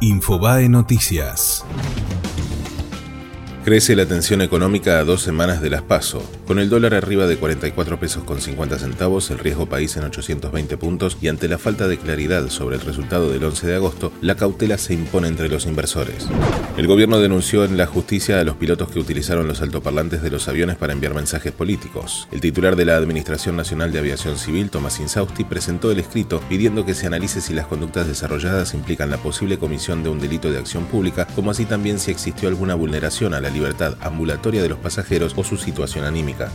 Infobae Noticias. Crece la tensión económica a dos semanas de las PASO. Con el dólar arriba de 44 pesos con 50 centavos, el riesgo país en 820 puntos y ante la falta de claridad sobre el resultado del 11 de agosto, la cautela se impone entre los inversores. El gobierno denunció en la justicia a los pilotos que utilizaron los altoparlantes de los aviones para enviar mensajes políticos. El titular de la Administración Nacional de Aviación Civil, Tomás Insausti, presentó el escrito pidiendo que se analice si las conductas desarrolladas implican la posible comisión de un delito de acción pública, como así también si existió alguna vulneración a la libertad ambulatoria de los pasajeros o su situación anímica.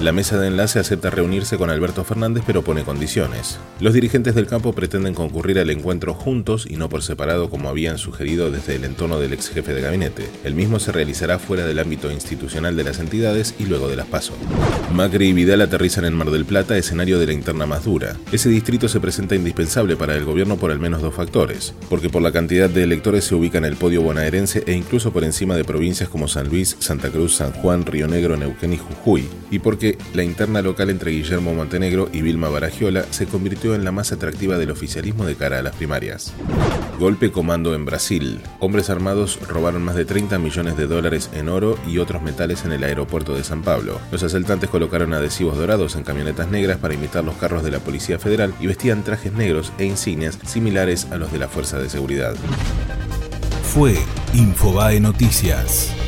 La mesa de enlace acepta reunirse con Alberto Fernández pero pone condiciones. Los dirigentes del campo pretenden concurrir al encuentro juntos y no por separado como habían sugerido desde el entorno del ex jefe de gabinete. El mismo se realizará fuera del ámbito institucional de las entidades y luego de las PASO. Macri y Vidal aterrizan en Mar del Plata, escenario de la interna más dura. Ese distrito se presenta indispensable para el gobierno por al menos dos factores, porque por la cantidad de electores se ubica en el podio bonaerense e incluso por encima de provincias como San Luis, Santa Cruz, San Juan, Río Negro, Neuquén y Jujuy, y porque la interna local entre Guillermo Montenegro y Vilma Baragiola se convirtió en la más atractiva del oficialismo de cara a las primarias. Golpe comando en Brasil. Hombres armados robaron más de 30 millones de dólares en oro y otros metales en el aeropuerto de San Pablo. Los asaltantes colocaron adhesivos dorados en camionetas negras para imitar los carros de la Policía Federal y vestían trajes negros e insignias similares a los de la Fuerza de Seguridad. Fue Infobae Noticias.